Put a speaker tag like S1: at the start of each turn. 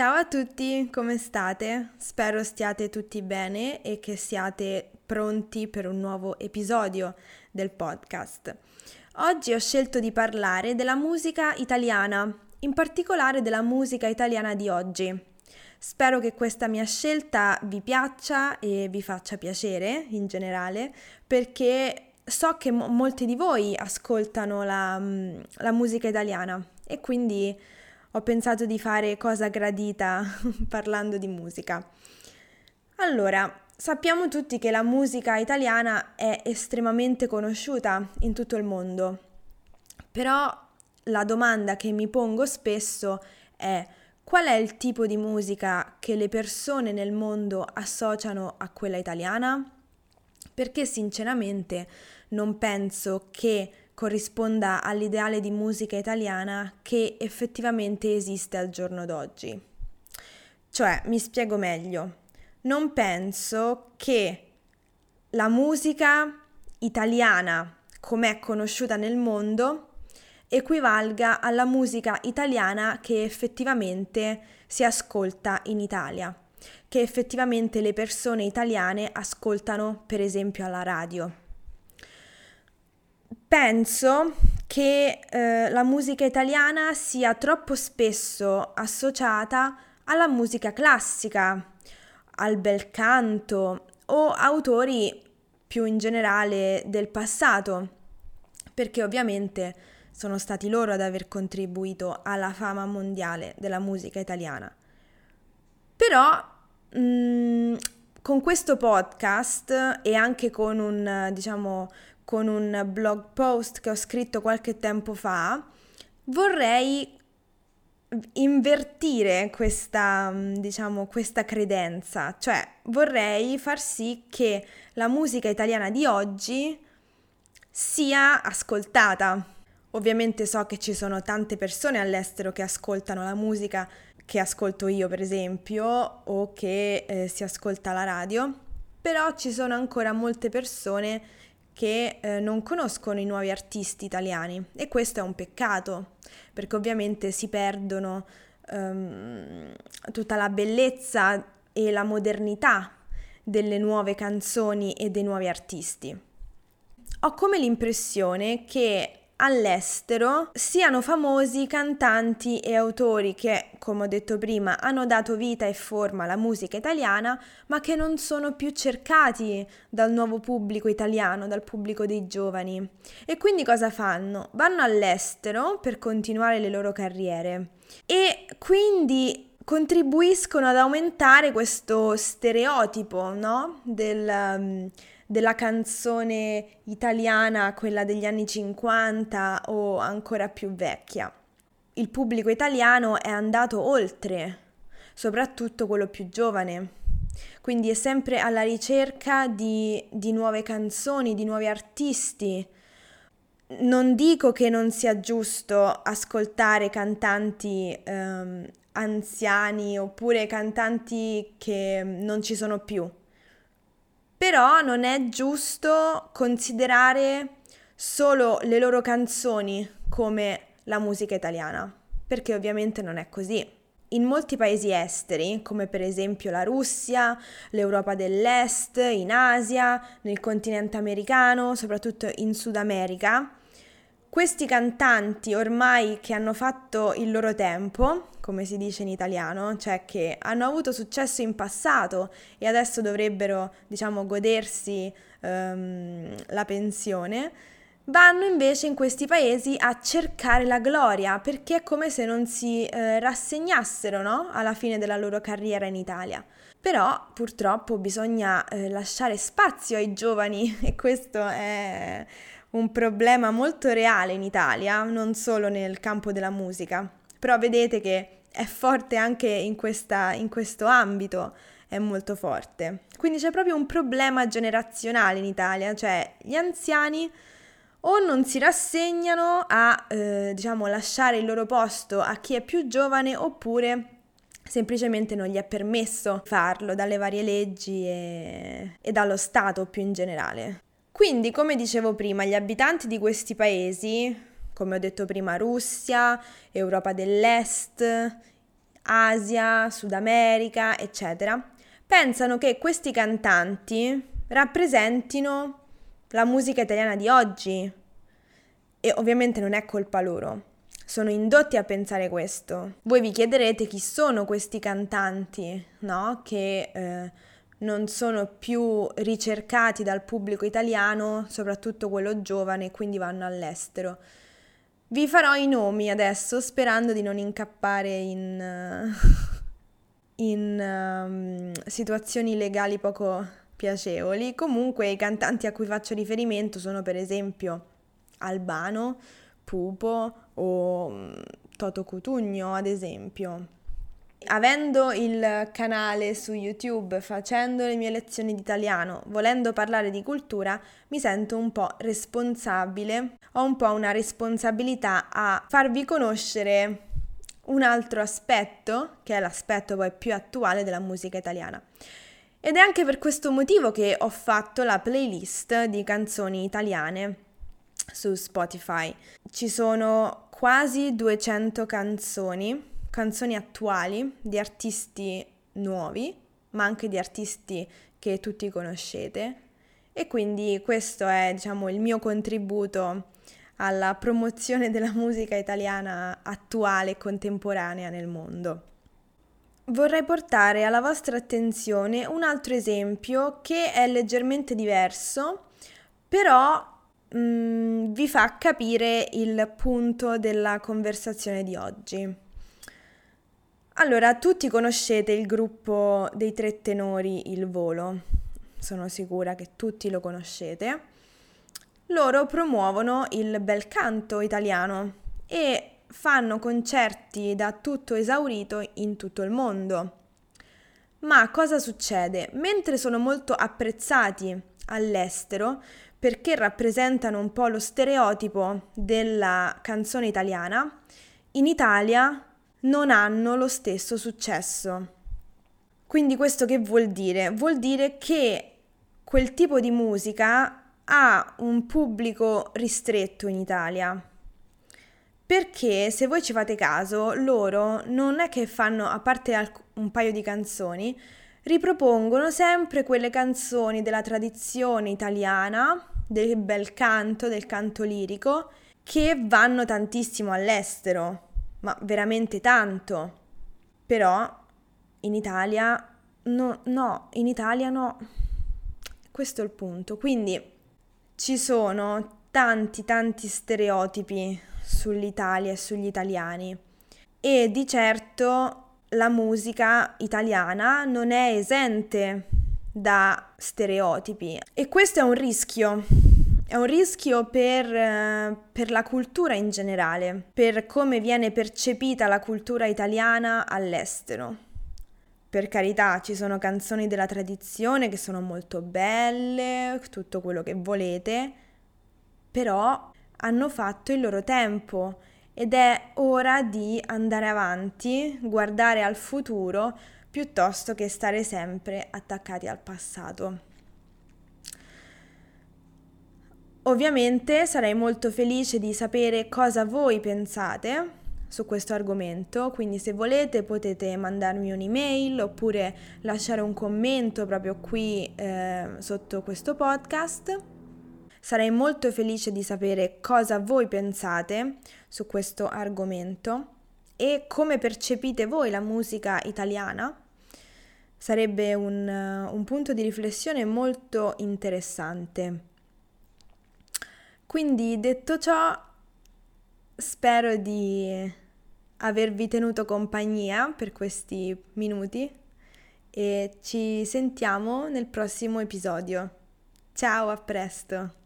S1: Ciao a tutti, come state? Spero stiate tutti bene e che siate pronti per un nuovo episodio del podcast. Oggi ho scelto di parlare della musica italiana, in particolare della musica italiana di oggi. Spero che questa mia scelta vi piaccia e vi faccia piacere in generale, perché so che mo- molti di voi ascoltano la, mm, la musica italiana e quindi ho pensato di fare cosa gradita parlando di musica. Allora, sappiamo tutti che la musica italiana è estremamente conosciuta in tutto il mondo, però la domanda che mi pongo spesso è qual è il tipo di musica che le persone nel mondo associano a quella italiana? Perché sinceramente non penso che corrisponda all'ideale di musica italiana che effettivamente esiste al giorno d'oggi. Cioè, mi spiego meglio, non penso che la musica italiana come è conosciuta nel mondo equivalga alla musica italiana che effettivamente si ascolta in Italia, che effettivamente le persone italiane ascoltano per esempio alla radio. Penso che eh, la musica italiana sia troppo spesso associata alla musica classica, al bel canto o autori più in generale del passato, perché ovviamente sono stati loro ad aver contribuito alla fama mondiale della musica italiana. Però mh, mm, con questo podcast e anche con un, diciamo, con un blog post che ho scritto qualche tempo fa, vorrei invertire questa, diciamo, questa credenza, cioè vorrei far sì che la musica italiana di oggi sia ascoltata. Ovviamente so che ci sono tante persone all'estero che ascoltano la musica che ascolto io, per esempio, o che eh, si ascolta la radio, però ci sono ancora molte persone che eh, non conoscono i nuovi artisti italiani e questo è un peccato perché ovviamente si perdono um, tutta la bellezza e la modernità delle nuove canzoni e dei nuovi artisti. Ho come l'impressione che all'estero siano famosi cantanti e autori che, come ho detto prima, hanno dato vita e forma alla musica italiana, ma che non sono più cercati dal nuovo pubblico italiano, dal pubblico dei giovani. E quindi cosa fanno? Vanno all'estero per continuare le loro carriere e quindi contribuiscono ad aumentare questo stereotipo, no? Del della canzone italiana, quella degli anni 50 o ancora più vecchia. Il pubblico italiano è andato oltre, soprattutto quello più giovane. Quindi è sempre alla ricerca di, di nuove canzoni, di nuovi artisti. Non dico che non sia giusto ascoltare cantanti ehm, anziani oppure cantanti che non ci sono più però non è giusto considerare solo le loro canzoni come la musica italiana, perché ovviamente non è così. In molti paesi esteri, come per esempio la Russia, l'Europa dell'Est, in Asia, nel continente americano, soprattutto in Sud America, questi cantanti ormai che hanno fatto il loro tempo, come si dice in italiano, cioè che hanno avuto successo in passato e adesso dovrebbero, diciamo, godersi um, la pensione, vanno invece in questi paesi a cercare la gloria perché è come se non si eh, rassegnassero no? alla fine della loro carriera in Italia. Però purtroppo bisogna eh, lasciare spazio ai giovani e questo è un problema molto reale in Italia, non solo nel campo della musica. Però vedete che è forte anche in, questa, in questo ambito, è molto forte. Quindi c'è proprio un problema generazionale in Italia, cioè gli anziani o non si rassegnano a eh, diciamo lasciare il loro posto a chi è più giovane oppure semplicemente non gli è permesso farlo dalle varie leggi e, e dallo Stato più in generale. Quindi, come dicevo prima, gli abitanti di questi paesi, come ho detto prima, Russia, Europa dell'Est, Asia, Sud America, eccetera, pensano che questi cantanti rappresentino la musica italiana di oggi. E ovviamente non è colpa loro. Sono indotti a pensare questo. Voi vi chiederete chi sono questi cantanti, no? Che eh, non sono più ricercati dal pubblico italiano, soprattutto quello giovane, quindi vanno all'estero. Vi farò i nomi adesso sperando di non incappare in, in um, situazioni legali poco piacevoli. Comunque i cantanti a cui faccio riferimento sono per esempio Albano, Pupo o um, Toto Cutugno ad esempio. Avendo il canale su YouTube, facendo le mie lezioni di italiano, volendo parlare di cultura, mi sento un po' responsabile, ho un po' una responsabilità a farvi conoscere un altro aspetto, che è l'aspetto poi più attuale della musica italiana. Ed è anche per questo motivo che ho fatto la playlist di canzoni italiane su Spotify. Ci sono quasi 200 canzoni canzoni attuali di artisti nuovi, ma anche di artisti che tutti conoscete. E quindi questo è, diciamo, il mio contributo alla promozione della musica italiana attuale e contemporanea nel mondo. Vorrei portare alla vostra attenzione un altro esempio che è leggermente diverso, però mh, mm, vi fa capire il punto della conversazione di oggi. Allora, tutti conoscete il gruppo dei tre tenori Il Volo, sono sicura che tutti lo conoscete. Loro promuovono il bel canto italiano e fanno concerti da tutto esaurito in tutto il mondo. Ma cosa succede? Mentre sono molto apprezzati all'estero perché rappresentano un po' lo stereotipo della canzone italiana, in Italia non hanno lo stesso successo. Quindi questo che vuol dire? Vuol dire che quel tipo di musica ha un pubblico ristretto in Italia. Perché se voi ci fate caso, loro non è che fanno, a parte un paio di canzoni, ripropongono sempre quelle canzoni della tradizione italiana, del bel canto, del canto lirico, che vanno tantissimo all'estero ma veramente tanto. Però in Italia no, no, in Italia no. Questo è il punto. Quindi ci sono tanti tanti stereotipi sull'Italia e sugli italiani e di certo la musica italiana non è esente da stereotipi e questo è un rischio è un rischio per, per, la cultura in generale, per come viene percepita la cultura italiana all'estero. Per carità, ci sono canzoni della tradizione che sono molto belle, tutto quello che volete, però hanno fatto il loro tempo ed è ora di andare avanti, guardare al futuro, piuttosto che stare sempre attaccati al passato. Ovviamente sarei molto felice di sapere cosa voi pensate su questo argomento, quindi se volete potete mandarmi un'email oppure lasciare un commento proprio qui eh, sotto questo podcast. Sarei molto felice di sapere cosa voi pensate su questo argomento e come percepite voi la musica italiana. Sarebbe un, un punto di riflessione molto interessante. Quindi detto ciò, spero di avervi tenuto compagnia per questi minuti e ci sentiamo nel prossimo episodio. Ciao, a presto!